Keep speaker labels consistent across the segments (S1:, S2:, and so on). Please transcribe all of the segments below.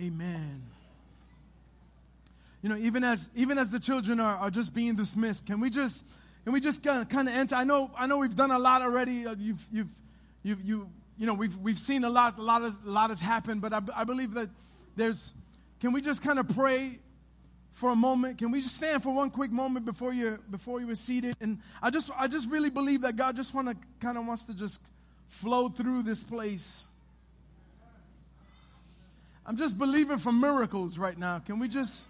S1: Amen. You know, even as even as the children are, are just being dismissed, can we just can we just kind of, enter? I know I know we've done a lot already. Uh, you've you've you've you you know we've we've seen a lot a lot of, a lot has happened, but I, I believe that there's. Can we just kind of pray for a moment? Can we just stand for one quick moment before you before you were seated? And I just I just really believe that God just want to kind of wants to just flow through this place. I'm just believing for miracles right now. Can we just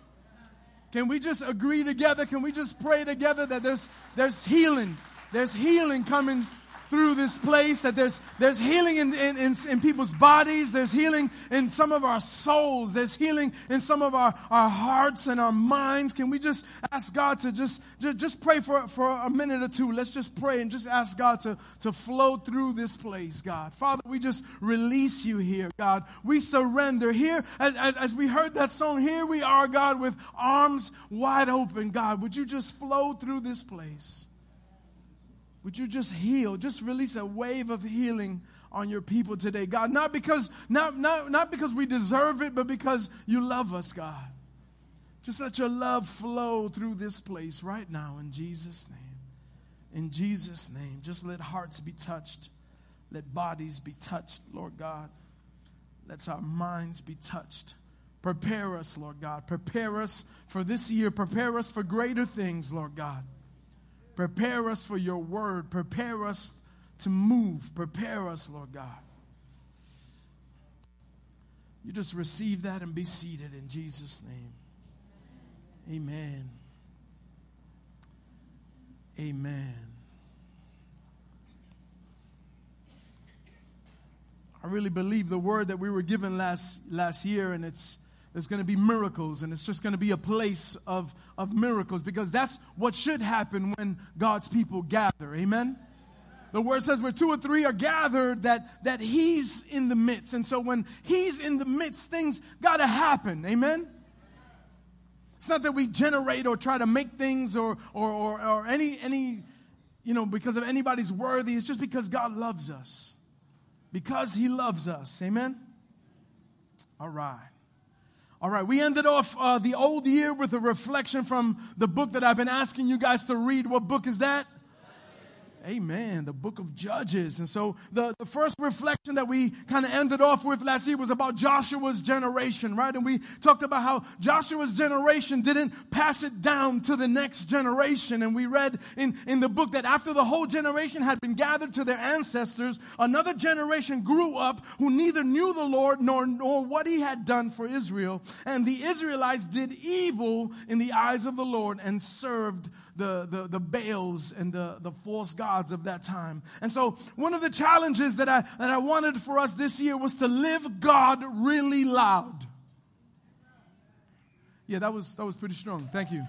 S1: can we just agree together? Can we just pray together that there's there's healing. There's healing coming through this place, that there's, there's healing in, in, in, in, people's bodies, there's healing in some of our souls, there's healing in some of our, our hearts and our minds. Can we just ask God to just, just, just pray for, for a minute or two? Let's just pray and just ask God to, to flow through this place, God. Father, we just release you here, God. We surrender. Here, as, as, as we heard that song, here we are, God, with arms wide open, God. Would you just flow through this place? Would you just heal? Just release a wave of healing on your people today, God. Not because, not, not, not because we deserve it, but because you love us, God. Just let your love flow through this place right now in Jesus' name. In Jesus' name. Just let hearts be touched. Let bodies be touched, Lord God. Let our minds be touched. Prepare us, Lord God. Prepare us for this year. Prepare us for greater things, Lord God. Prepare us for your word. Prepare us to move. Prepare us, Lord God. You just receive that and be seated in Jesus' name. Amen. Amen. I really believe the word that we were given last, last year, and it's there's going to be miracles, and it's just going to be a place of, of miracles because that's what should happen when God's people gather. Amen? The word says where two or three are gathered, that, that He's in the midst. And so when He's in the midst, things got to happen. Amen? It's not that we generate or try to make things or, or, or, or any, any, you know, because of anybody's worthy. It's just because God loves us. Because He loves us. Amen? All right. All right, we ended off uh, the old year with a reflection from the book that I've been asking you guys to read. What book is that? Amen. The book of Judges. And so the, the first reflection that we kind of ended off with last year was about Joshua's generation, right? And we talked about how Joshua's generation didn't pass it down to the next generation. And we read in, in the book that after the whole generation had been gathered to their ancestors, another generation grew up who neither knew the Lord nor, nor what he had done for Israel. And the Israelites did evil in the eyes of the Lord and served the, the, the Baals and the, the false gods of that time. And so one of the challenges that I, that I wanted for us this year was to live God really loud. Yeah, that was, that was pretty strong. Thank you.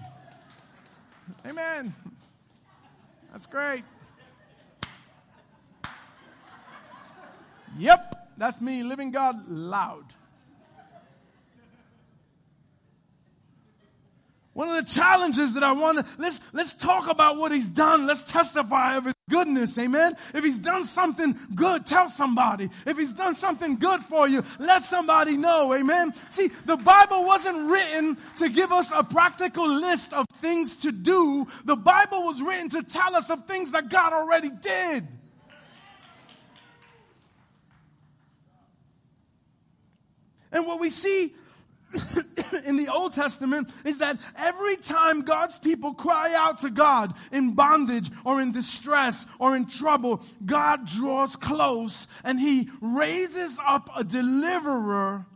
S1: Amen. That's great. Yep, that's me living God loud. One of the challenges that I want to, let's, let's talk about what he's done. Let's testify of his goodness. Amen. If he's done something good, tell somebody. If he's done something good for you, let somebody know. Amen. See, the Bible wasn't written to give us a practical list of things to do. The Bible was written to tell us of things that God already did. And what we see in the Old Testament is that every time God's people cry out to God in bondage or in distress or in trouble, God draws close and he raises up a deliverer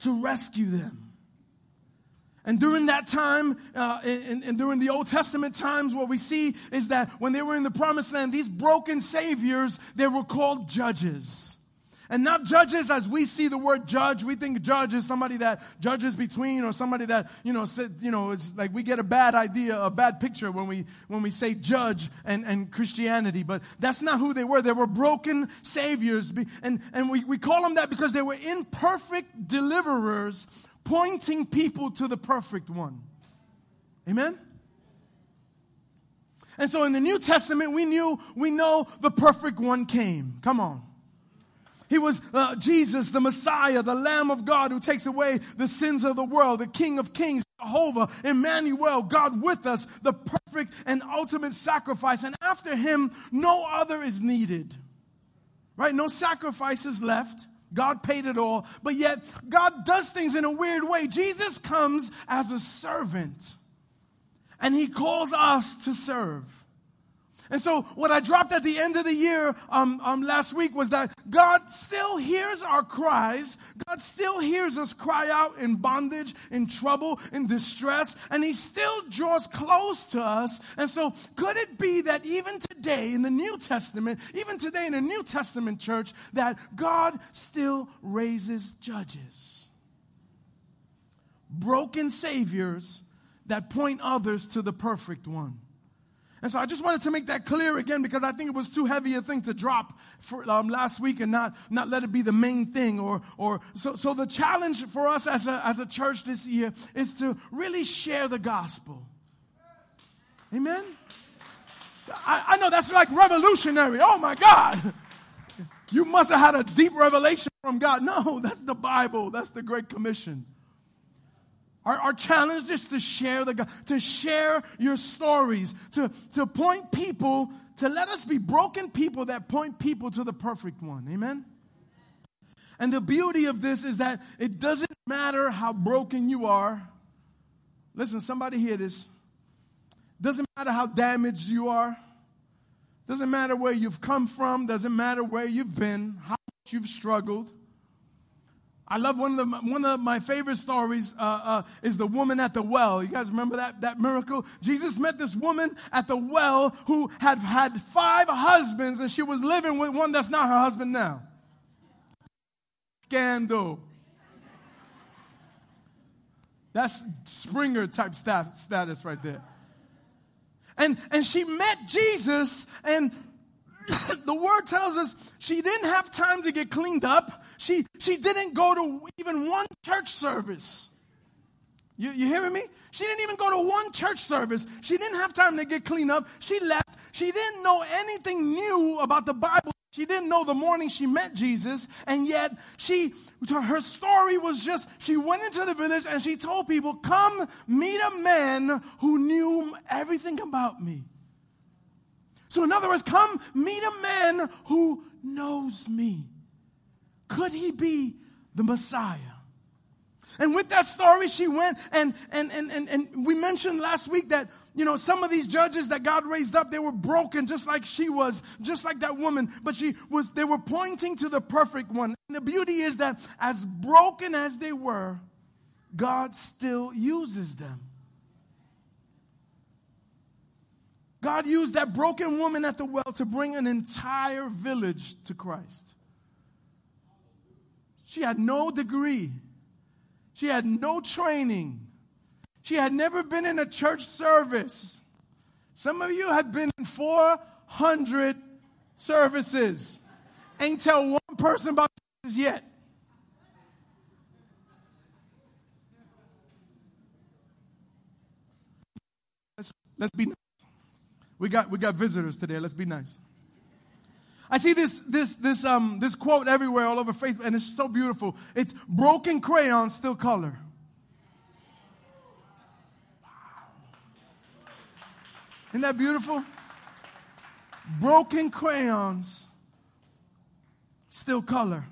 S1: to rescue them. And during that time, uh, and, and, during the Old Testament times, what we see is that when they were in the promised land, these broken saviors, they were called judges. And not judges as we see the word judge. We think judge is somebody that judges between or somebody that, you know, sit, you know, it's like we get a bad idea, a bad picture when we, when we say judge and, and Christianity. But that's not who they were. They were broken saviors. And, and we, we call them that because they were imperfect deliverers pointing people to the perfect one. Amen? And so in the New Testament, we knew, we know the perfect one came. Come on. He was uh, Jesus, the Messiah, the Lamb of God who takes away the sins of the world, the King of Kings, Jehovah, Emmanuel, God with us, the perfect and ultimate sacrifice. And after him, no other is needed. Right? No sacrifices left. God paid it all. But yet, God does things in a weird way. Jesus comes as a servant, and he calls us to serve. And so, what I dropped at the end of the year um, um, last week was that God still hears our cries. God still hears us cry out in bondage, in trouble, in distress, and He still draws close to us. And so, could it be that even today in the New Testament, even today in the New Testament church, that God still raises judges? Broken saviors that point others to the perfect one. And so I just wanted to make that clear again because I think it was too heavy a thing to drop for, um, last week and not, not let it be the main thing. Or, or so, so the challenge for us as a, as a church this year is to really share the gospel. Amen? I, I know that's like revolutionary. Oh my God. You must have had a deep revelation from God. No, that's the Bible. That's the Great Commission. Our, our challenge is to share the to share your stories, to, to point people, to let us be broken people that point people to the perfect one. Amen? And the beauty of this is that it doesn't matter how broken you are. Listen, somebody hear this. Doesn't matter how damaged you are. Doesn't matter where you've come from. Doesn't matter where you've been, how much you've struggled. I love one of the, one of my favorite stories uh, uh, is the woman at the well. You guys remember that that miracle? Jesus met this woman at the well who had had five husbands, and she was living with one that's not her husband now. Scandal. That's Springer type status right there. And and she met Jesus, and the word tells us she didn't have time to get cleaned up. She, she didn't go to even one church service. You, you hearing me? She didn't even go to one church service. She didn't have time to get cleaned up. She left. She didn't know anything new about the Bible. She didn't know the morning she met Jesus. And yet she, her story was just, she went into the village and she told people, come meet a man who knew everything about me. So, in other words, come meet a man who knows me. Could he be the Messiah? And with that story, she went and, and, and, and, and we mentioned last week that, you know, some of these judges that God raised up, they were broken just like she was, just like that woman, but she was, they were pointing to the perfect one. And the beauty is that as broken as they were, God still uses them. God used that broken woman at the well to bring an entire village to Christ. She had no degree. She had no training. She had never been in a church service. Some of you have been in 400 services. Ain't tell one person about this yet. Let's, let's be we got, we got visitors today. Let's be nice. I see this, this, this, um, this quote everywhere all over Facebook, and it's so beautiful. It's broken crayon, still color. Wow. Isn't that beautiful? Broken crayons, still color.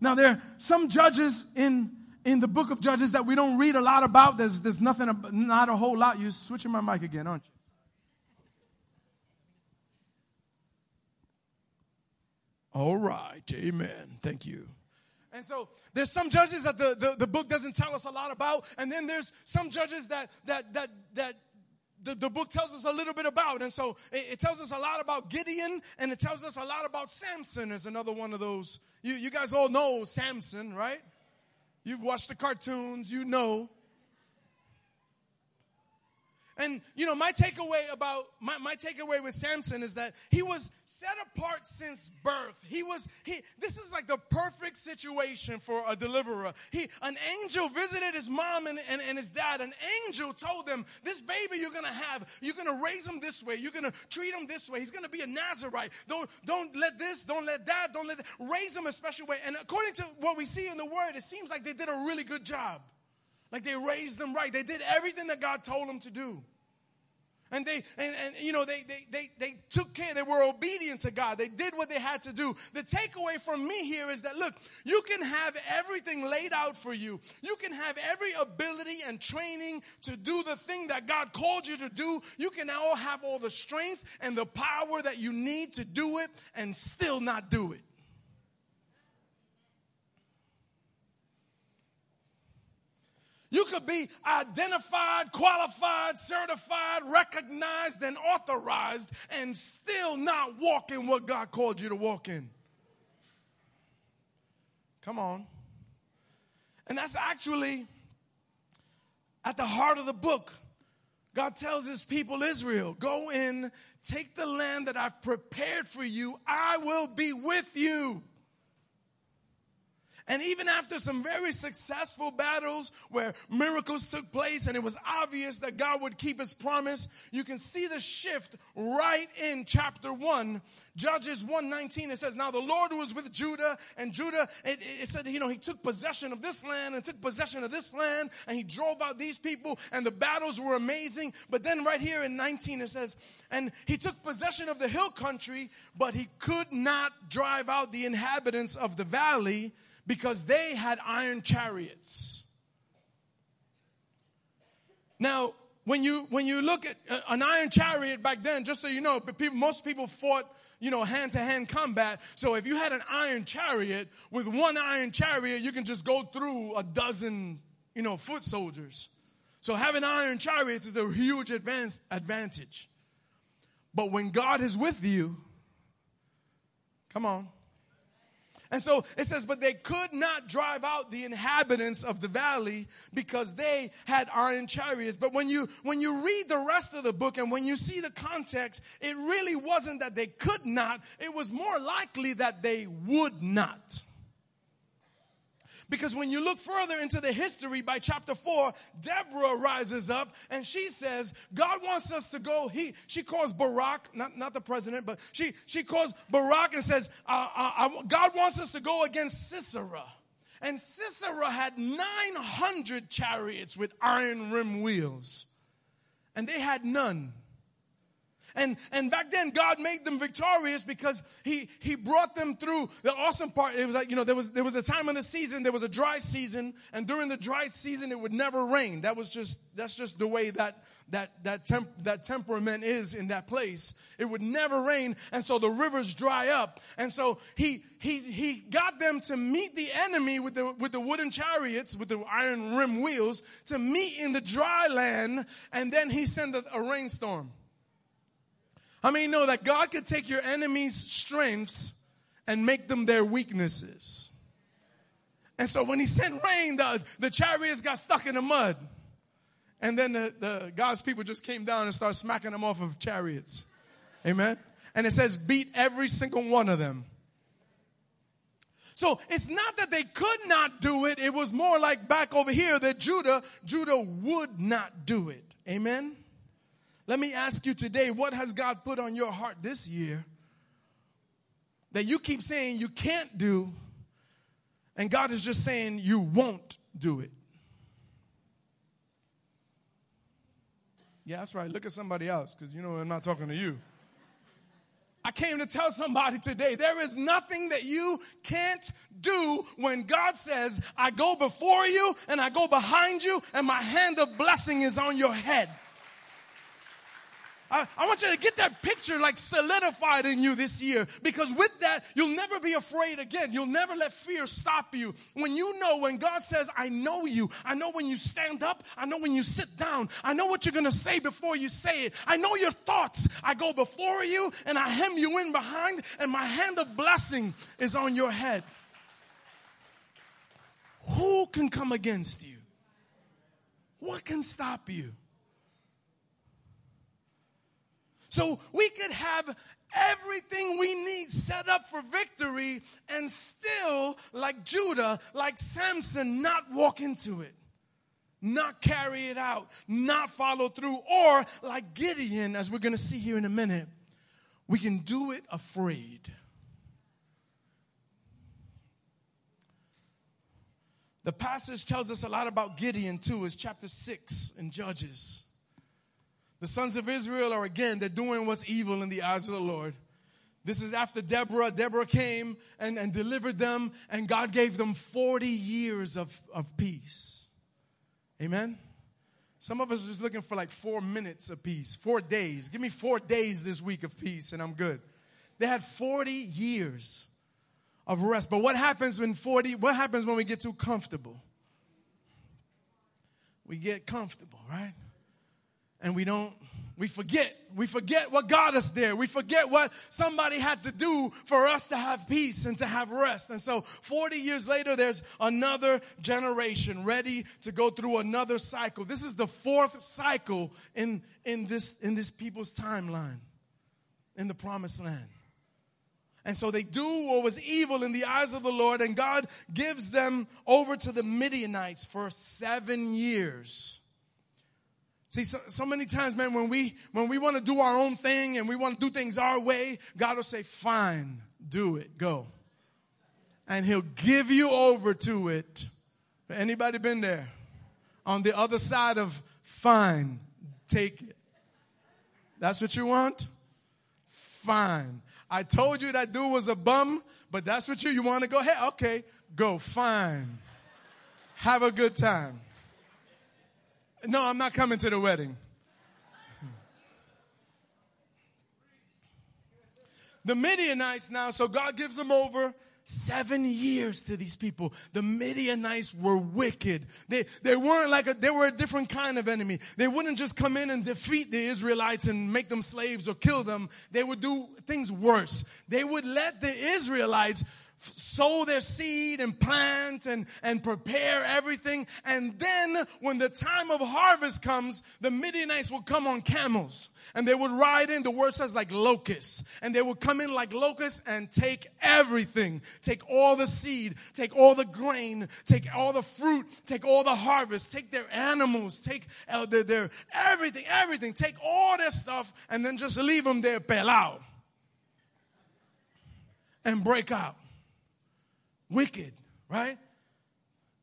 S1: Now, there are some judges in, in the book of Judges that we don't read a lot about. There's, there's nothing, not a whole lot. You're switching my mic again, aren't you? All right. Amen. Thank you. And so there's some judges that the, the, the, book doesn't tell us a lot about, and then there's some judges that that that that the, the book tells us a little bit about. And so it, it, tells us a lot about Gideon, and it tells us a lot about Samson is another one of those. You, you guys all know Samson, right? You've watched the cartoons, you know. And you know, my takeaway about my, my takeaway with Samson is that he was set apart since birth. He was he this is like the perfect situation for a deliverer. He an angel visited his mom and, and, and his dad. An angel told them, This baby you're gonna have, you're gonna raise him this way, you're gonna treat him this way, he's gonna be a Nazarite. Don't don't let this, don't let that, don't let that. raise him a special way. And according to what we see in the word, it seems like they did a really good job. Like they raised them right. They did everything that God told them to do. And they, and, and you know, they, they, they, they took care. They were obedient to God. They did what they had to do. The takeaway from me here is that, look, you can have everything laid out for you. You can have every ability and training to do the thing that God called you to do. You can all have all the strength and the power that you need to do it and still not do it. You could be identified, qualified, certified, recognized, and authorized, and still not walk in what God called you to walk in. Come on. And that's actually at the heart of the book. God tells his people, Israel, go in, take the land that I've prepared for you. I will be with you. And even after some very successful battles where miracles took place and it was obvious that God would keep his promise, you can see the shift right in chapter 1. Judges 119, it says, Now the Lord was with Judah, and Judah, it, it said, you know, he took possession of this land and took possession of this land, and he drove out these people, and the battles were amazing. But then right here in 19, it says, And he took possession of the hill country, but he could not drive out the inhabitants of the valley because they had iron chariots. Now, when you when you look at uh, an iron chariot back then, just so you know, people, most people fought you know hand to hand combat. So if you had an iron chariot with one iron chariot, you can just go through a dozen you know foot soldiers. So having iron chariots is a huge advance, advantage. But when God is with you, come on, and so it says, but they could not drive out the inhabitants of the valley because they had iron chariots. But when you, when you read the rest of the book and when you see the context, it really wasn't that they could not. It was more likely that they would not. Because when you look further into the history by chapter 4, Deborah rises up and she says, God wants us to go. He, she calls Barak, not, not the president, but she, she calls Barak and says, uh, uh, God wants us to go against Sisera. And Sisera had 900 chariots with iron rim wheels, and they had none. And, and back then, God made them victorious because he, he brought them through. The awesome part, it was like, you know, there was, there was a time in the season, there was a dry season, and during the dry season, it would never rain. That was just, that's just the way that, that, that, temp, that temperament is in that place. It would never rain, and so the rivers dry up. And so he, he, he got them to meet the enemy with the, with the wooden chariots, with the iron rim wheels, to meet in the dry land, and then he sent a, a rainstorm. How many know that God could take your enemy's strengths and make them their weaknesses? And so when he sent rain, the, the chariots got stuck in the mud. And then the, the God's people just came down and started smacking them off of chariots. Amen. And it says, beat every single one of them. So it's not that they could not do it. It was more like back over here that Judah, Judah would not do it. Amen. Let me ask you today what has God put on your heart this year that you keep saying you can't do, and God is just saying you won't do it? Yeah, that's right. Look at somebody else because you know I'm not talking to you. I came to tell somebody today there is nothing that you can't do when God says, I go before you and I go behind you and my hand of blessing is on your head. I, I, want you to get that picture like solidified in you this year because with that, you'll never be afraid again. You'll never let fear stop you. When you know, when God says, I know you, I know when you stand up, I know when you sit down, I know what you're going to say before you say it, I know your thoughts. I go before you and I hem you in behind, and my hand of blessing is on your head. Who can come against you? What can stop you? So we could have everything we need set up for victory and still, like Judah, like Samson, not walk into it, not carry it out, not follow through, or like Gideon, as we're going to see here in a minute, we can do it afraid. The passage tells us a lot about Gideon too, is chapter 6 in Judges. The sons of Israel are again, they're doing what's evil in the eyes of the Lord. This is after Deborah. Deborah came and, and delivered them, and God gave them 40 years of, of peace. Amen? Some of us are just looking for like four minutes of peace, four days. Give me four days this week of peace, and I'm good. They had 40 years of rest. But what happens when 40, what happens when we get too comfortable? We get comfortable, right? And we don't, we forget. We forget what got us there. We forget what somebody had to do for us to have peace and to have rest. And so 40 years later, there's another generation ready to go through another cycle. This is the fourth cycle in, in this, in this people's timeline in the promised land. And so they do what was evil in the eyes of the Lord, and God gives them over to the Midianites for seven years. See, so, so many times, man, when we when we want to do our own thing and we want to do things our way, God will say, "Fine, do it, go," and He'll give you over to it. Anybody been there? On the other side of fine, take it. That's what you want? Fine. I told you that dude was a bum, but that's what you, you want to go ahead? Okay, go, fine. Have a good time. No, I'm not coming to the wedding. The Midianites now, so God gives them over seven years to these people. The Midianites were wicked. They, they weren't like a, they were a different kind of enemy. They wouldn't just come in and defeat the Israelites and make them slaves or kill them. They would do things worse. They would let the Israelites sow their seed and plant and, and prepare everything. And then when the time of harvest comes, the Midianites will come on camels and they would ride in, the word says like locusts, and they would come in like locusts and take everything. Take all the seed, take all the grain, take all the fruit, take all the harvest, take their animals, take uh, their, their everything, everything, take all their stuff and then just leave them there pelao and break out wicked, right?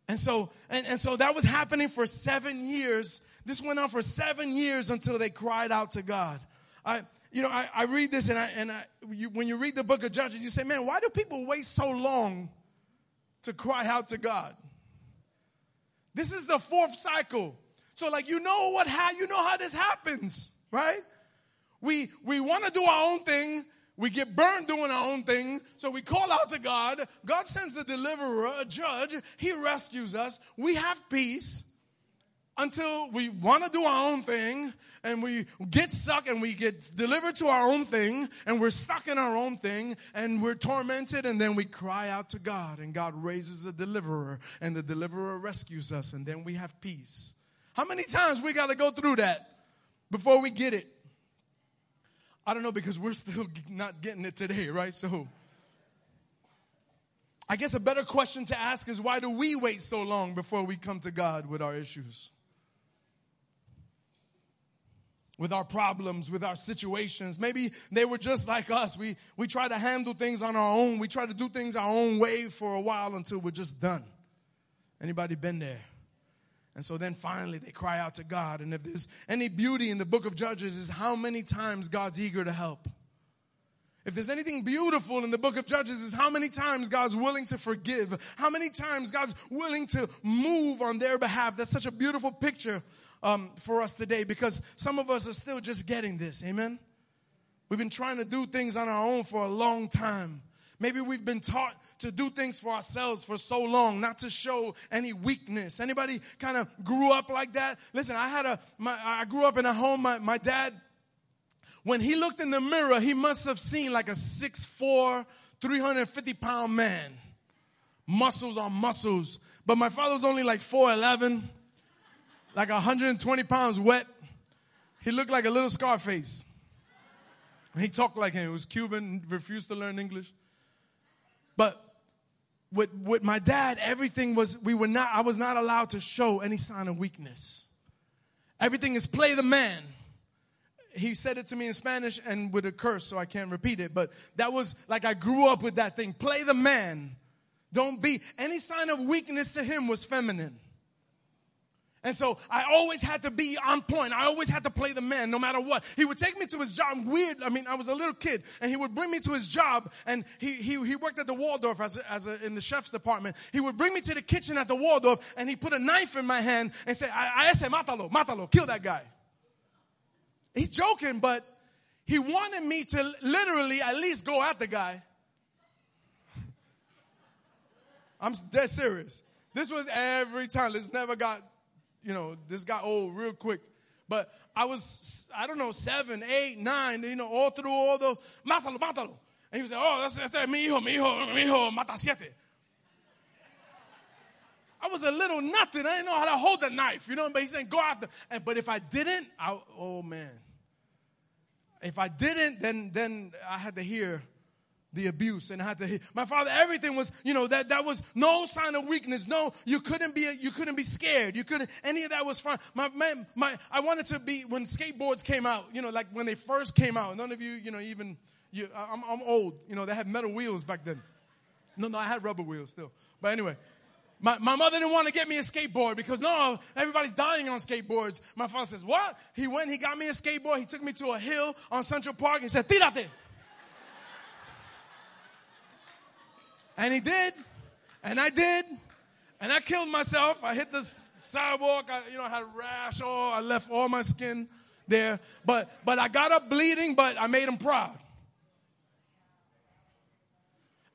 S1: And so, and, and so that was happening for seven years. This went on for seven years until they cried out to God. I, you know, I, I read this and I, and I, you, when you read the book of Judges, you say, man, why do people wait so long to cry out to God? This is the fourth cycle. So like, you know what, how, you know how this happens, right? We, we want to do our own thing. We get burned doing our own thing, so we call out to God. God sends a deliverer, a judge. He rescues us. We have peace until we want to do our own thing and we get stuck and we get delivered to our own thing and we're stuck in our own thing and we're tormented and then we cry out to God and God raises a deliverer and the deliverer rescues us and then we have peace. How many times we got to go through that before we get it? I don't know because we're still not getting it today, right? So I guess a better question to ask is why do we wait so long before we come to God with our issues? With our problems, with our situations. Maybe they were just like us. We, we try to handle things on our own. We try to do things our own way for a while until we're just done. Anybody been there? And so then finally they cry out to God. And if there's any beauty in the book of Judges is how many times God's eager to help. If there's anything beautiful in the book of Judges is how many times God's willing to forgive, how many times God's willing to move on their behalf. That's such a beautiful picture um, for us today because some of us are still just getting this. Amen. We've been trying to do things on our own for a long time. Maybe we've been taught to do things for ourselves for so long, not to show any weakness. Anybody kind of grew up like that? Listen, I had a, my, I grew up in a home, my, my dad, when he looked in the mirror, he must have seen like a 6'4", 350 pound man. Muscles on muscles. But my father was only like 4'11", like 120 pounds wet. He looked like a little Scarface. He talked like him. He was Cuban, refused to learn English. But with, with my dad, everything was, we were not, I was not allowed to show any sign of weakness. Everything is play the man. He said it to me in Spanish and with a curse, so I can't repeat it. But that was like I grew up with that thing. Play the man. Don't be. Any sign of weakness to him was feminine. And so I always had to be on point. I always had to play the man no matter what. He would take me to his job. Weird. I mean, I was a little kid and he would bring me to his job and he, he, he worked at the Waldorf as, a, as a, in the chef's department. He would bring me to the kitchen at the Waldorf and he put a knife in my hand and say, I, I say, matalo, matalo, kill that guy. He's joking, but he wanted me to literally at least go at the guy. I'm dead serious. This was every time. This never got you know, this got old real quick. But I was, I don't know, seven, eight, nine, you know, all through all the, mátalo, mátalo. And he was like, oh, that's, that's mi hijo, mi hijo, mi hijo, mata siete. I was a little nothing. I didn't know how to hold the knife, you know. But he's saying, go after. And but if I didn't, I, oh man. If I didn't, then then I had to hear the abuse and I had to hit my father everything was you know that that was no sign of weakness no you couldn't be you couldn't be scared you couldn't any of that was fine my man my I wanted to be when skateboards came out you know like when they first came out none of you you know even you I'm, I'm old you know they had metal wheels back then no no I had rubber wheels still but anyway my, my mother didn't want to get me a skateboard because no, everybody's dying on skateboards. My father says, what? He went, he got me a skateboard. He took me to a hill on Central Park and said, tírate. And he did. And I did. And I killed myself. I hit the sidewalk. I, you know, had a rash. Oh, I left all my skin there. But, but I got up bleeding, but I made him proud.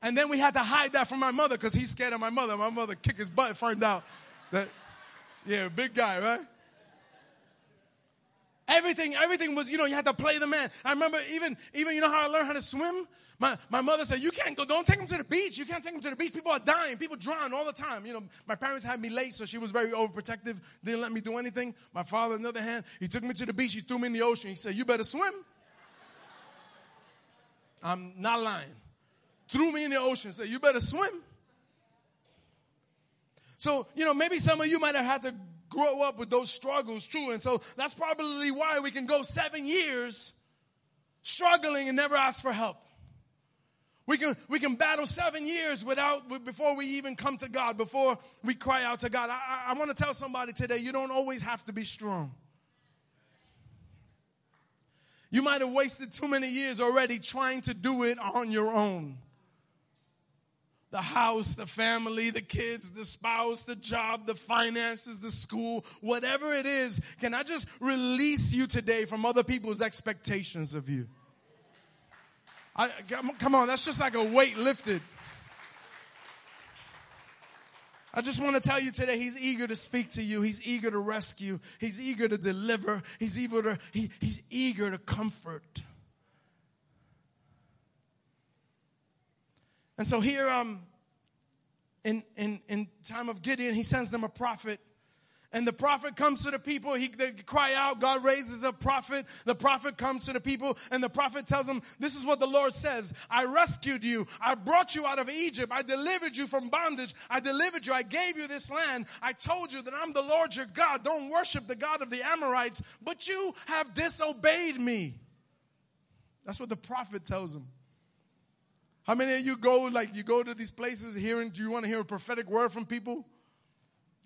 S1: And then we had to hide that from my mother because he's scared of my mother. My mother kicked his butt, find out that, yeah, big guy, right? Everything, everything was, you know, you had to play the man. I remember even, even, you know how I learned how to swim? My, my mother said, you can't go, don't take them to the beach. You can't take them to the beach. People are dying. People drown all the time. You know, my parents had me late, so she was very overprotective. Didn't let me do anything. My father, on the other hand, he took me to the beach. He threw me in the ocean. He said, you better swim. I'm not lying. Threw me in the ocean. Said, you better swim. So, you know, maybe some of you might have had to grow up with those struggles too. And so that's probably why we can go seven years struggling and never ask for help. We can, we can battle seven years without, before we even come to God, before we cry out to God. I, I, want to tell somebody today, you don't always have to be strong. You might have wasted too many years already trying to do it on your own. The house, the family, the kids, the spouse, the job, the finances, the school, whatever it is, can I just release you today from other people's expectations of you? I, come on, that's just like a weight lifted. I just want to tell you today, he's eager to speak to you. He's eager to rescue. He's eager to deliver. He's eager to, he, he's eager to comfort. And so here, um, in, in, in time of Gideon, he sends them a prophet and the prophet comes to the people. He, they cry out. God raises a prophet. The prophet comes to the people and the prophet tells them, this is what the Lord says. I rescued you. I brought you out of Egypt. I delivered you from bondage. I delivered you. I gave you this land. I told you that I'm the Lord your God. Don't worship the God of the Amorites, but you have disobeyed me. That's what the prophet tells them. How many of you go, like, you go to these places hearing, do you want to hear a prophetic word from people?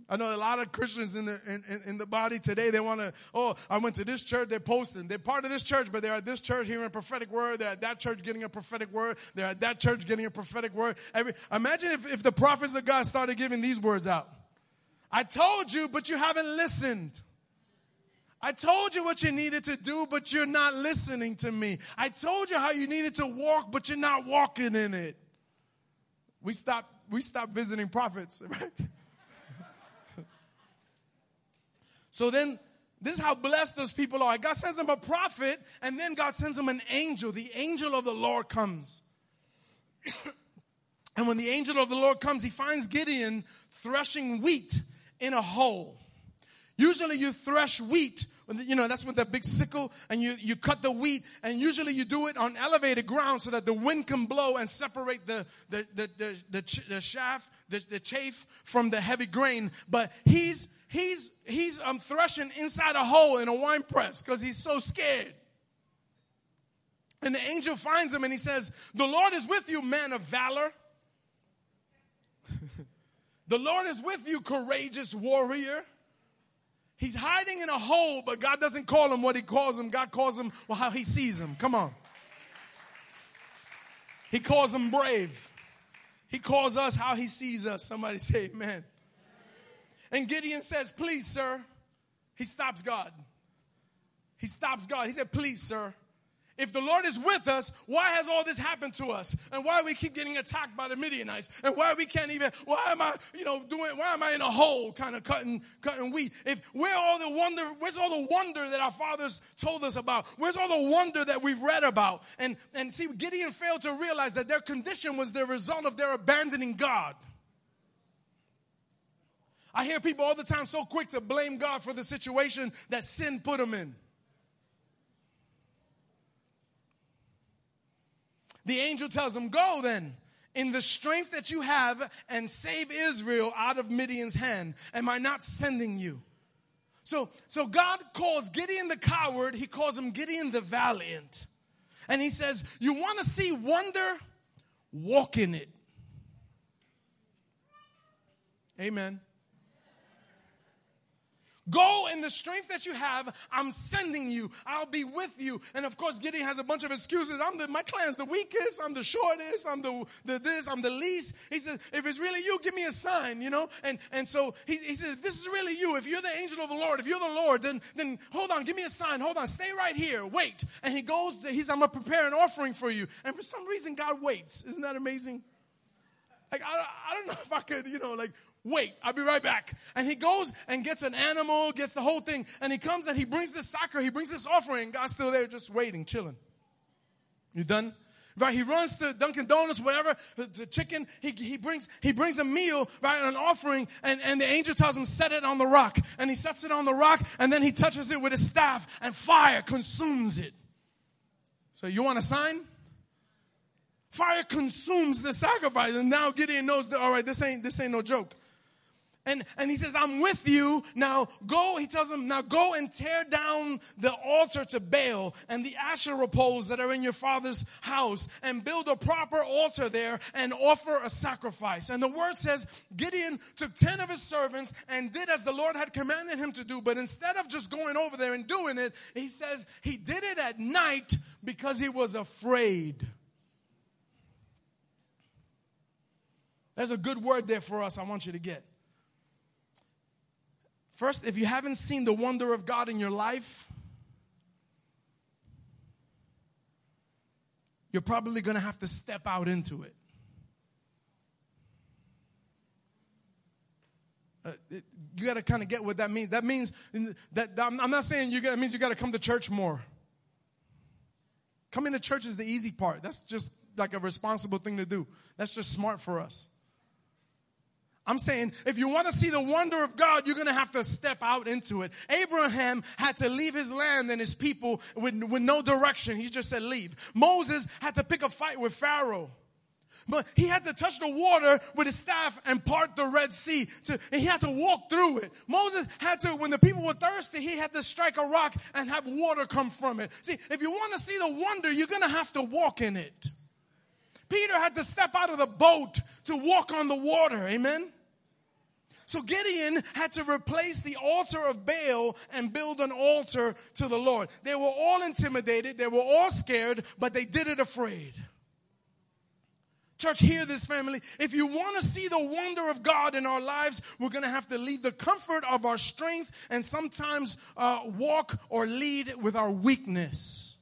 S1: I know a lot of Christians in the in, in the body today. They want to. Oh, I went to this church. They're posting. They're part of this church, but they're at this church hearing a prophetic word. They're at that church getting a prophetic word. They're at that church getting a prophetic word. Every, imagine if, if the prophets of God started giving these words out. I told you, but you haven't listened. I told you what you needed to do, but you're not listening to me. I told you how you needed to walk, but you're not walking in it. We stop. We stop visiting prophets, right? So then, this is how blessed those people are. God sends them a prophet, and then God sends them an angel. The angel of the Lord comes. and when the angel of the Lord comes, he finds Gideon threshing wheat in a hole. Usually, you thresh wheat you know, that's with that big sickle and you, you cut the wheat and usually you do it on elevated ground so that the wind can blow and separate the, the, the, the, the, the chaff, the, the chaff from the heavy grain. But he's, he's, he's um, threshing inside a hole in a wine press because he's so scared. And the angel finds him and he says, the Lord is with you, man of valor. the Lord is with you, courageous warrior. He's hiding in a hole, but God doesn't call him what he calls him. God calls him well, how he sees him. Come on. He calls him brave. He calls us how he sees us. Somebody say amen. And Gideon says, please, sir. He stops God. He stops God. He said, please, sir. If the Lord is with us, why has all this happened to us? And why we keep getting attacked by the Midianites? And why we can't even, why am I, you know, doing, why am I in a hole kind of cutting, cutting wheat? If where all the wonder, where's all the wonder that our fathers told us about? Where's all the wonder that we've read about? And, and see, Gideon failed to realize that their condition was the result of their abandoning God. I hear people all the time so quick to blame God for the situation that sin put them in. The angel tells him, Go then in the strength that you have and save Israel out of Midian's hand. Am I not sending you? So, so God calls Gideon the coward, he calls him Gideon the valiant. And he says, You want to see wonder? Walk in it. Amen. Go in the strength that you have. I'm sending you. I'll be with you. And of course, Gideon has a bunch of excuses. I'm the, my clan's the weakest. I'm the shortest. I'm the, the this. I'm the least. He says, if it's really you, give me a sign, you know? And, and so he, he says, this is really you. If you're the angel of the Lord, if you're the Lord, then, then hold on, give me a sign. Hold on. Stay right here. Wait. And he goes, he says, I'm going to prepare an offering for you. And for some reason, God waits. Isn't that amazing? Like, I, I don't know if I could, you know, like, Wait, I'll be right back. And he goes and gets an animal, gets the whole thing, and he comes and he brings this sacrifice, he brings this offering. God's still there just waiting, chilling. You done? Right, he runs to Dunkin' Donuts, whatever, the chicken, he, he brings, he brings a meal, right, an offering, and, and the angel tells him, set it on the rock. And he sets it on the rock, and then he touches it with his staff, and fire consumes it. So you want a sign? Fire consumes the sacrifice, and now Gideon knows that, all right, this ain't, this ain't no joke. And, and he says, I'm with you. Now go, he tells him, now go and tear down the altar to Baal and the Asherah poles that are in your father's house and build a proper altar there and offer a sacrifice. And the word says, Gideon took 10 of his servants and did as the Lord had commanded him to do. But instead of just going over there and doing it, he says he did it at night because he was afraid. There's a good word there for us I want you to get. First, if you haven't seen the wonder of God in your life, you're probably going to have to step out into it. Uh, it you got to kind of get what that means. That means that I'm not saying you got, it means you got to come to church more. Coming to church is the easy part. That's just like a responsible thing to do. That's just smart for us. I'm saying if you want to see the wonder of God, you're going to have to step out into it. Abraham had to leave his land and his people with, with no direction. He just said leave. Moses had to pick a fight with Pharaoh. But he had to touch the water with his staff and part the Red Sea. To, and he had to walk through it. Moses had to, when the people were thirsty, he had to strike a rock and have water come from it. See, if you want to see the wonder, you're going to have to walk in it. Peter had to step out of the boat to walk on the water. Amen. So Gideon had to replace the altar of Baal and build an altar to the Lord. They were all intimidated. They were all scared, but they did it afraid. Church, hear this family. If you want to see the wonder of God in our lives, we're going to have to leave the comfort of our strength and sometimes uh, walk or lead with our weakness.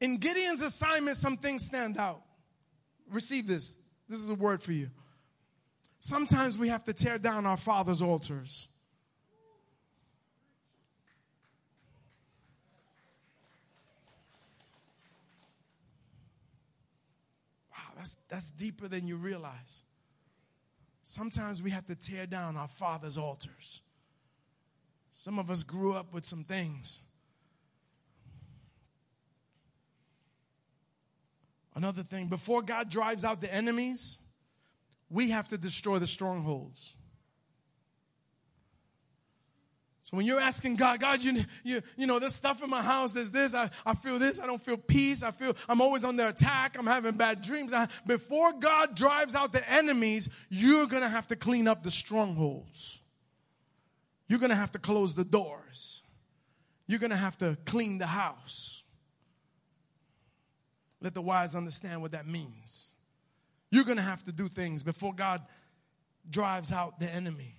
S1: In Gideon's assignment, some things stand out. Receive this. This is a word for you. Sometimes we have to tear down our father's altars. Wow, that's, that's deeper than you realize. Sometimes we have to tear down our father's altars Some of us grew up with some things. Another thing, before God drives out the enemies, we have to destroy the strongholds. So when you're asking God, God, you, you, you know, there's stuff in my house, there's this, I, I feel this, I don't feel peace, I feel I'm always under attack, I'm having bad dreams. I, before God drives out the enemies, you're gonna have to clean up the strongholds. You're gonna have to close the doors. You're gonna have to clean the house. Let the wise understand what that means. You're gonna have to do things before God drives out the enemy.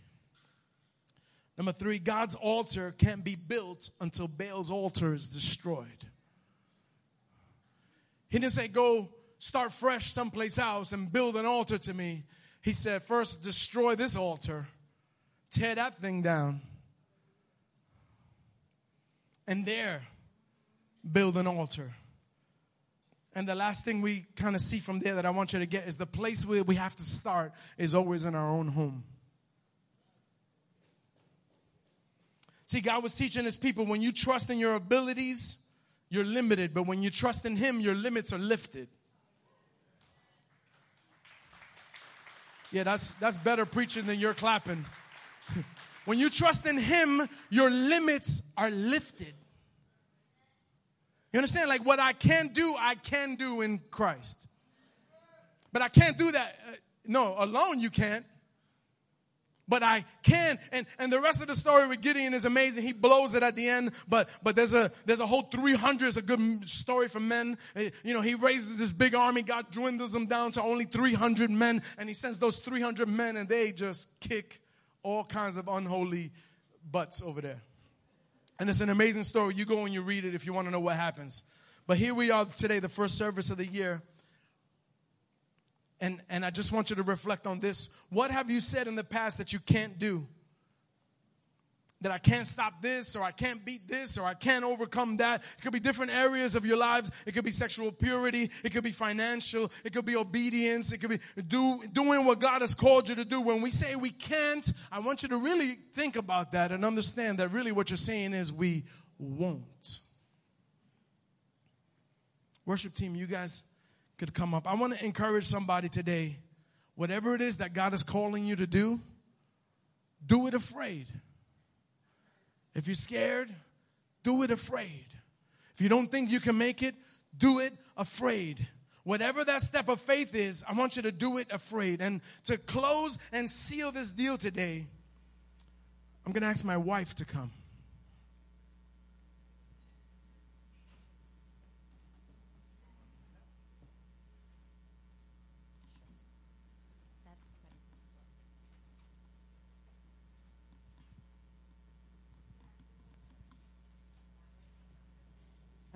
S1: Number three, God's altar can't be built until Baal's altar is destroyed. He didn't say, go start fresh someplace else and build an altar to me. He said, first destroy this altar, tear that thing down, and there build an altar. And the last thing we kind of see from there that I want you to get is the place where we have to start is always in our own home. See, God was teaching his people when you trust in your abilities, you're limited, but when you trust in him, your limits are lifted. Yeah, that's that's better preaching than you're clapping. when you trust in him, your limits are lifted. You understand? Like what I can do, I can do in Christ. But I can't do that. Uh, no, alone you can't but I can. And, and the rest of the story with Gideon is amazing. He blows it at the end, but, but there's a, there's a whole 300 is a good story for men. Eh, you know, he raises this big army. God dwindles them down to only 300 men and he sends those 300 men and they just kick all kinds of unholy butts over there. And it's an amazing story. You go and you read it if you want to know what happens. But here we are today, the first service of the year. And, and I just want you to reflect on this. What have you said in the past that you can't do? That I can't stop this, or I can't beat this, or I can't overcome that. It could be different areas of your lives. It could be sexual purity. It could be financial. It could be obedience. It could be do, doing what God has called you to do. When we say we can't, I want you to really think about that and understand that really what you're saying is we won't. Worship team, you guys could come up. I want to encourage somebody today. Whatever it is that God is calling you to do, do it afraid. If you're scared, do it afraid. If you don't think you can make it, do it afraid. Whatever that step of faith is, I want you to do it afraid. And to close and seal this deal today, I'm going to ask my wife to come.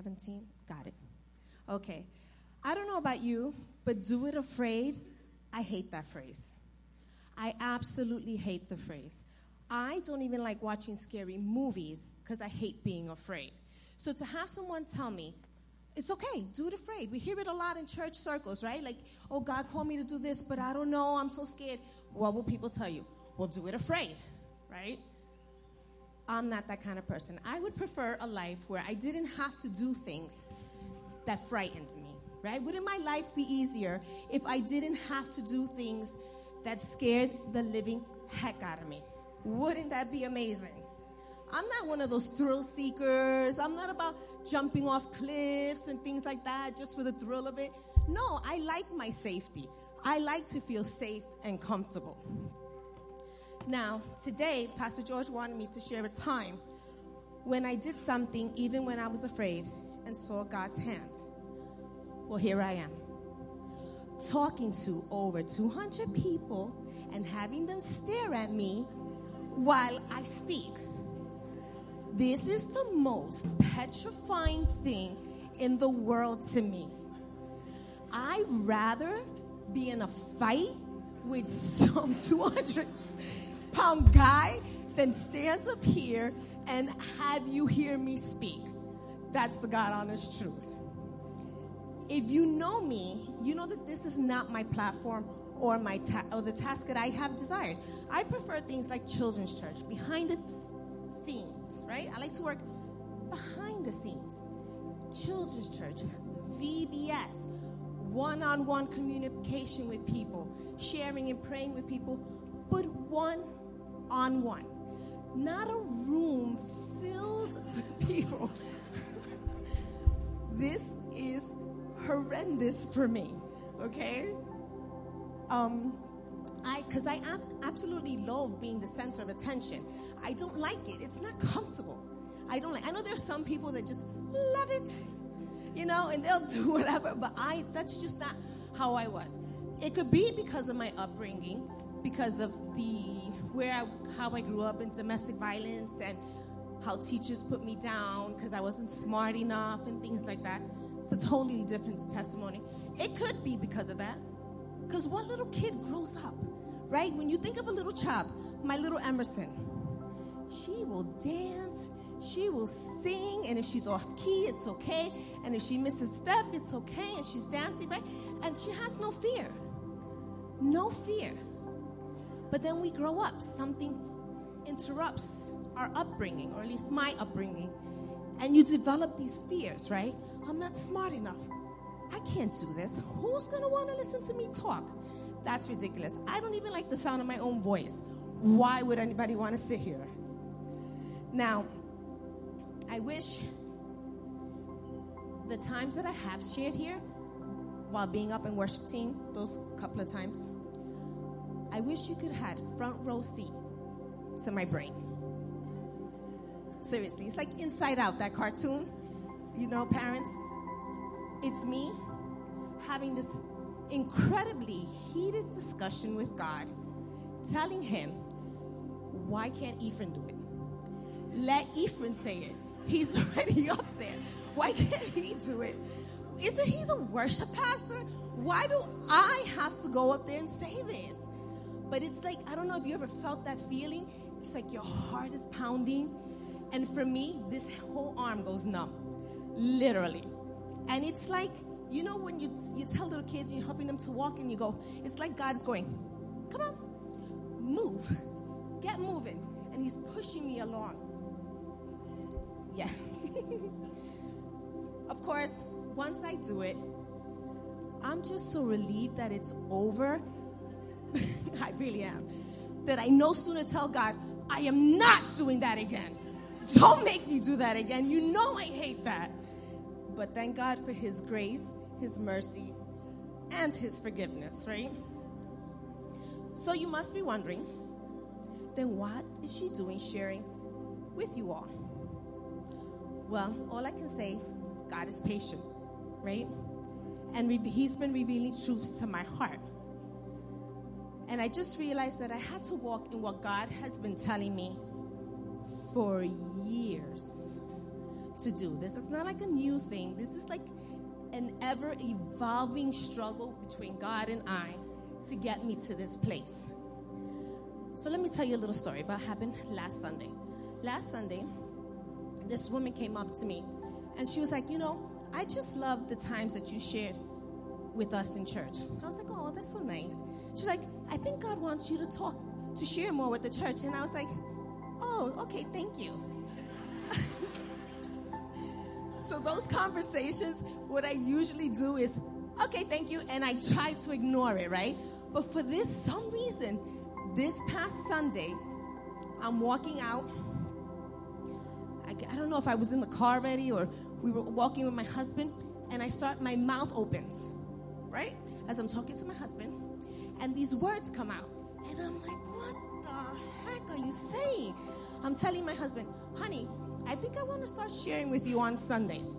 S2: 17? Got it. Okay. I don't know about you, but do it afraid, I hate that phrase. I absolutely hate the phrase. I don't even like watching scary movies because I hate being afraid. So to have someone tell me, it's okay, do it afraid. We hear it a lot in church circles, right? Like, oh, God called me to do this, but I don't know, I'm so scared. What will people tell you? Well, do it afraid, right? I'm not that kind of person. I would prefer a life where I didn't have to do things that frightened me, right? Wouldn't my life be easier if I didn't have to do things that scared the living heck out of me? Wouldn't that be amazing? I'm not one of those thrill seekers. I'm not about jumping off cliffs and things like that just for the thrill of it. No, I like my safety. I like to feel safe and comfortable. Now, today, Pastor George wanted me to share a time when I did something even when I was afraid and saw God's hand. Well, here I am, talking to over 200 people and having them stare at me while I speak. This is the most petrifying thing in the world to me. I'd rather be in a fight with some 200 pound guy then stands up here and have you hear me speak. That's the God honest truth. If you know me, you know that this is not my platform or my ta- or the task that I have desired. I prefer things like children's church, behind the scenes, right? I like to work behind the scenes. Children's church, VBS, one on one communication with people, sharing and praying with people, but one on one. Not a room filled with people. this is horrendous for me, okay? Um, I, because I ab- absolutely love being the center of attention. I don't like it. It's not comfortable. I don't like. I know there's some people that just love it, you know, and they'll do whatever. But I, that's just not how I was. It could be because of my upbringing, because of the where I, how I grew up in domestic violence and how teachers put me down because I wasn't smart enough and things like that. It's a totally different testimony. It could be because of that. Because what little kid grows up, right? When you think of a little child, my little Emerson, she will dance, she will sing, and if she's off key, it's okay. And if she misses step, it's okay, and she's dancing, right? And she has no fear. No fear. But then we grow up, something interrupts our upbringing, or at least my upbringing, and you develop these fears, right? I'm not smart enough. I can't do this. Who's going to want to listen to me talk? That's ridiculous. I don't even like the sound of my own voice. Why would anybody want to sit here? Now, I wish the times that I have shared here while being up in worship team, those couple of times, I wish you could have front row seat to my brain. Seriously, it's like Inside Out, that cartoon. You know, parents, it's me having this incredibly heated discussion with God, telling him, why can't Ephraim do it? Let Ephraim say it. He's already up there. Why can't he do it? Isn't he the worship pastor? Why do I have to go up there and say this? But it's like, I don't know if you ever felt that feeling. It's like your heart is pounding. And for me, this whole arm goes numb. Literally. And it's like, you know, when you, you tell little kids, you're helping them to walk, and you go, it's like God's going, come on, move, get moving. And He's pushing me along. Yeah. of course, once I do it, I'm just so relieved that it's over. I really am. That I no sooner tell God, I am not doing that again. Don't make me do that again. You know I hate that. But thank God for His grace, His mercy, and His forgiveness, right? So you must be wondering then what is she doing sharing with you all? Well, all I can say, God is patient, right? And re- He's been revealing truths to my heart. And I just realized that I had to walk in what God has been telling me for years to do. This is not like a new thing. This is like an ever evolving struggle between God and I to get me to this place. So let me tell you a little story about what happened last Sunday. Last Sunday, this woman came up to me and she was like, You know, I just love the times that you shared with us in church. I was like, Oh, that's so nice. She's like, I think God wants you to talk, to share more with the church. And I was like, Oh, okay, thank you. so, those conversations, what I usually do is, Okay, thank you. And I try to ignore it, right? But for this, some reason, this past Sunday, I'm walking out. I, I don't know if I was in the car already or we were walking with my husband, and I start, my mouth opens, right? As I'm talking to my husband, and these words come out. And I'm like, what the heck are you saying? I'm telling my husband, honey, I think I want to start sharing with you on Sundays.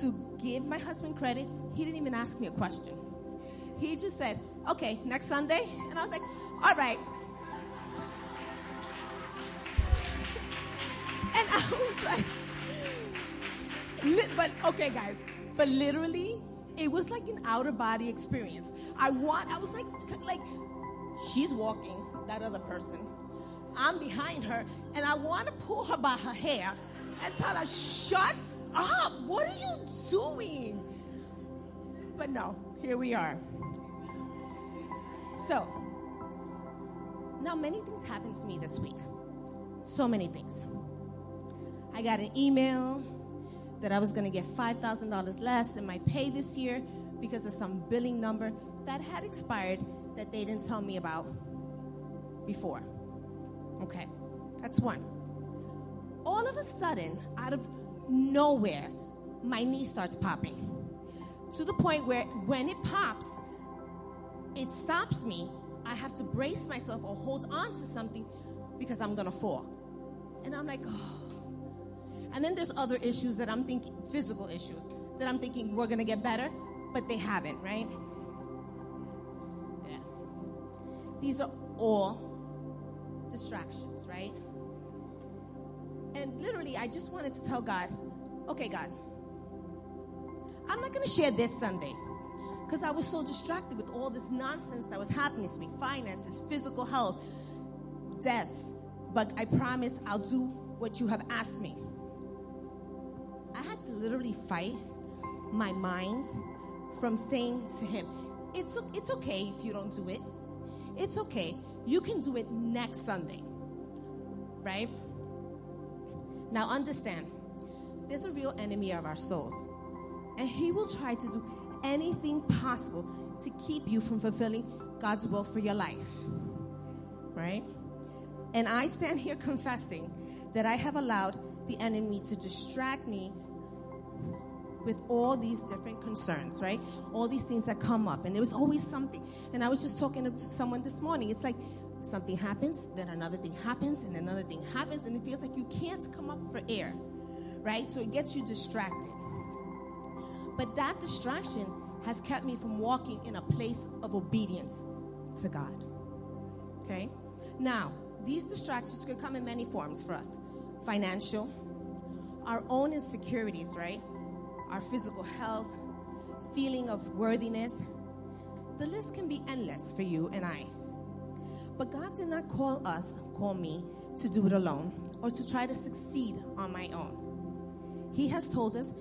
S2: To give my husband credit, he didn't even ask me a question. He just said, okay, next Sunday. And I was like, all right. And I was like, but okay, guys, but literally, it was like an outer body experience. I want, I was like, like, she's walking, that other person. I'm behind her, and I want to pull her by her hair and tell her, shut up. What are you doing? But no, here we are. So, now many things happened to me this week. So many things. I got an email that I was going to get $5,000 less in my pay this year because of some billing number that had expired that they didn't tell me about before. Okay, that's one. All of a sudden, out of nowhere, my knee starts popping to the point where when it pops, it stops me. I have to brace myself or hold on to something because I'm gonna fall. And I'm like, oh. And then there's other issues that I'm thinking, physical issues, that I'm thinking we're gonna get better, but they haven't, right? Yeah. These are all distractions, right? And literally, I just wanted to tell God, okay, God, I'm not going to share this Sunday because I was so distracted with all this nonsense that was happening to me finances, physical health, deaths. But I promise I'll do what you have asked me. To literally fight my mind from saying to him, it's, it's okay if you don't do it. It's okay. You can do it next Sunday. Right? Now, understand, there's a real enemy of our souls. And he will try to do anything possible to keep you from fulfilling God's will for your life. Right? And I stand here confessing that I have allowed the enemy to distract me with all these different concerns, right? All these things that come up. And there was always something. And I was just talking to someone this morning. It's like something happens, then another thing happens, and another thing happens, and it feels like you can't come up for air, right? So it gets you distracted. But that distraction has kept me from walking in a place of obedience to God. Okay? Now, these distractions could come in many forms for us financial, our own insecurities, right? Our physical health, feeling of worthiness. The list can be endless for you and I. But God did not call us, call me, to do it alone or to try to succeed on my own. He has told us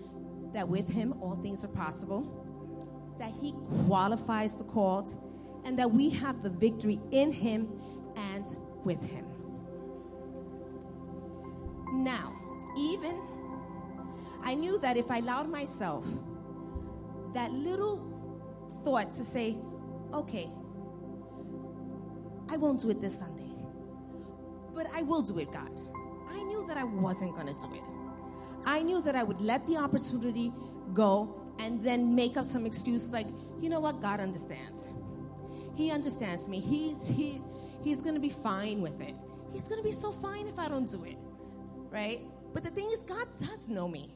S2: that with him all things are possible, that he qualifies the called, and that we have the victory in him and with him. Now, that if I allowed myself that little thought to say, okay, I won't do it this Sunday, but I will do it, God. I knew that I wasn't going to do it. I knew that I would let the opportunity go and then make up some excuse like, you know what, God understands. He understands me. He's he, he's going to be fine with it. He's going to be so fine if I don't do it. Right? But the thing is God does know me.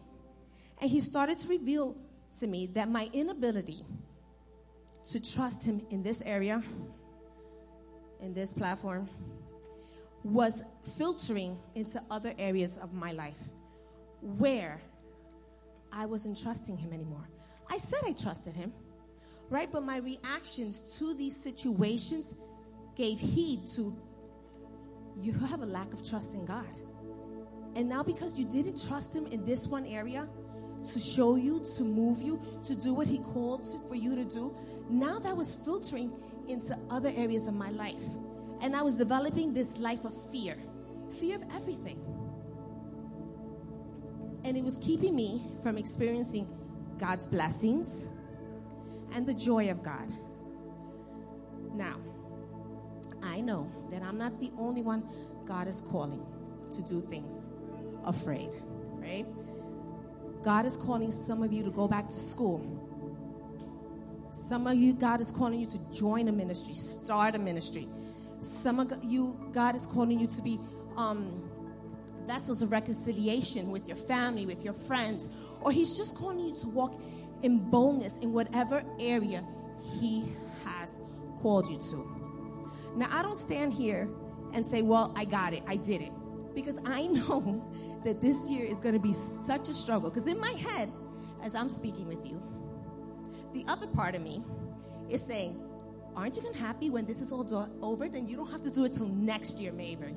S2: And he started to reveal to me that my inability to trust him in this area, in this platform, was filtering into other areas of my life where I wasn't trusting him anymore. I said I trusted him, right? But my reactions to these situations gave heed to you have a lack of trust in God. And now, because you didn't trust him in this one area to show you, to move you, to do what he called to, for you to do, now that was filtering into other areas of my life. And I was developing this life of fear fear of everything and it was keeping me from experiencing God's blessings and the joy of God. Now, I know that I'm not the only one God is calling to do things afraid, right? God is calling some of you to go back to school. Some of you, God is calling you to join a ministry, start a ministry. Some of you, God is calling you to be um, vessels of reconciliation with your family, with your friends, or He's just calling you to walk in boldness in whatever area He has called you to. Now, I don't stand here and say, Well, I got it, I did it. Because I know that this year is going to be such a struggle. Because in my head, as I'm speaking with you, the other part of me is saying, Aren't you gonna happy when this is all do- over? Then you don't have to do it till next year, maybe.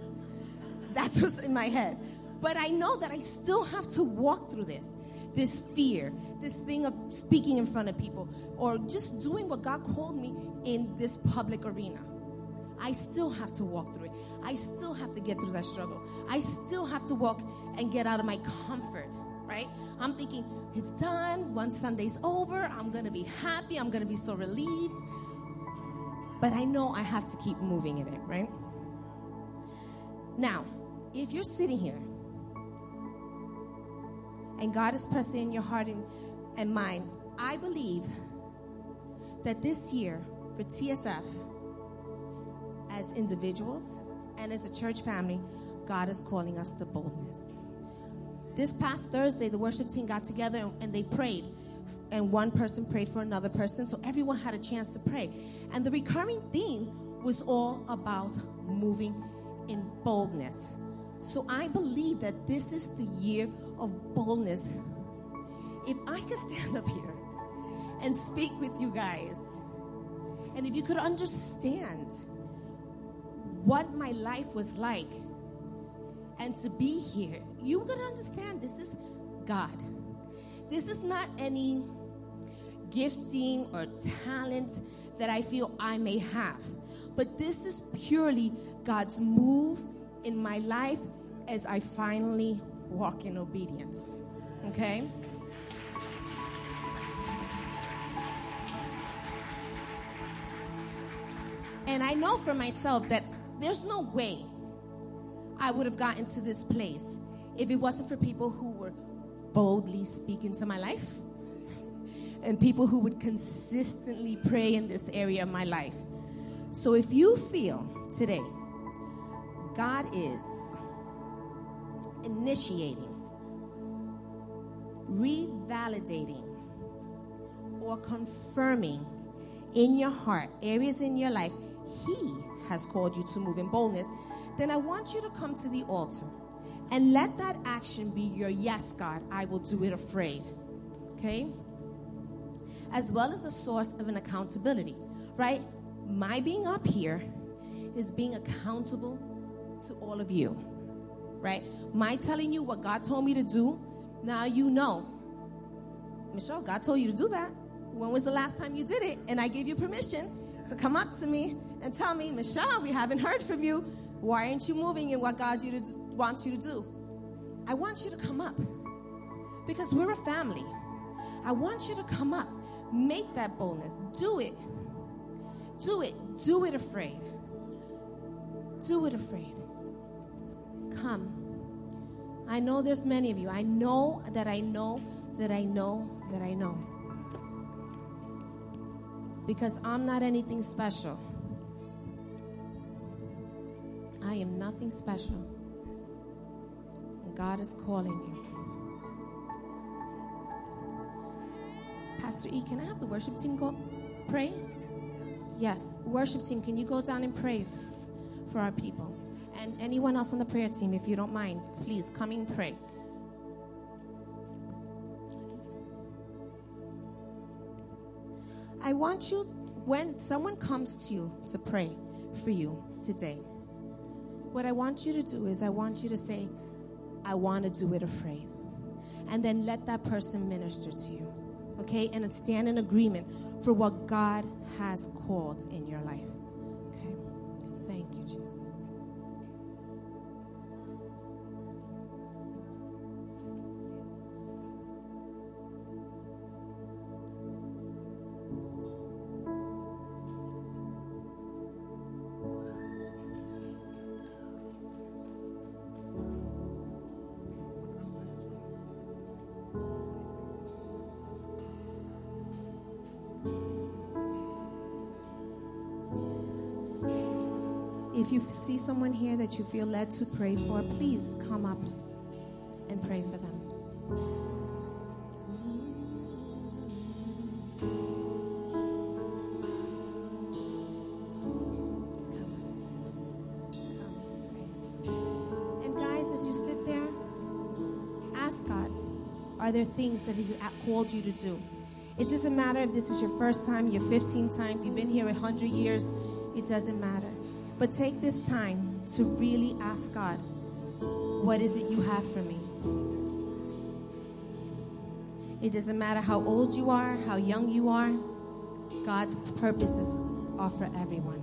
S2: That's what's in my head. But I know that I still have to walk through this this fear, this thing of speaking in front of people, or just doing what God called me in this public arena. I still have to walk through it. I still have to get through that struggle. I still have to walk and get out of my comfort, right? I'm thinking, it's done. Once Sunday's over. I'm going to be happy. I'm going to be so relieved. But I know I have to keep moving in it, right? Now, if you're sitting here and God is pressing in your heart and, and mind, I believe that this year for TSF, as individuals and as a church family, God is calling us to boldness. This past Thursday, the worship team got together and they prayed. And one person prayed for another person, so everyone had a chance to pray. And the recurring theme was all about moving in boldness. So I believe that this is the year of boldness. If I could stand up here and speak with you guys, and if you could understand what my life was like, and to be here, you could understand this is God. This is not any gifting or talent that I feel I may have, but this is purely God's move in my life as I finally walk in obedience. Okay? And I know for myself that there's no way I would have gotten to this place if it wasn't for people who were boldly speaking to my life and people who would consistently pray in this area of my life. So if you feel today God is initiating, revalidating, or confirming in your heart areas in your life He has called you to move in boldness, then I want you to come to the altar and let that action be your yes, God, I will do it afraid. Okay? As well as a source of an accountability, right? My being up here is being accountable to all of you, right? My telling you what God told me to do, now you know. Michelle, God told you to do that. When was the last time you did it? And I gave you permission to come up to me and tell me, Michelle, we haven't heard from you. Why aren't you moving in what God you to, wants you to do? I want you to come up because we're a family. I want you to come up, make that boldness, do it. Do it. Do it afraid. Do it afraid. Come. I know there's many of you. I know that I know that I know that I know. Because I'm not anything special. I am nothing special. And God is calling you. Pastor E, can I have the worship team go pray? Yes, worship team, can you go down and pray f- for our people? And anyone else on the prayer team, if you don't mind, please come and pray. I want you, when someone comes to you to pray for you today, what I want you to do is I want you to say, I want to do it afraid. And then let that person minister to you. Okay? And stand in agreement for what God has called in your life. Someone here that you feel led to pray for, please come up and pray for them. And guys, as you sit there, ask God, are there things that He called you to do? It doesn't matter if this is your first time, your 15th time, you've been here a 100 years, it doesn't matter. But take this time to really ask God, what is it you have for me? It doesn't matter how old you are, how young you are, God's purposes are for everyone.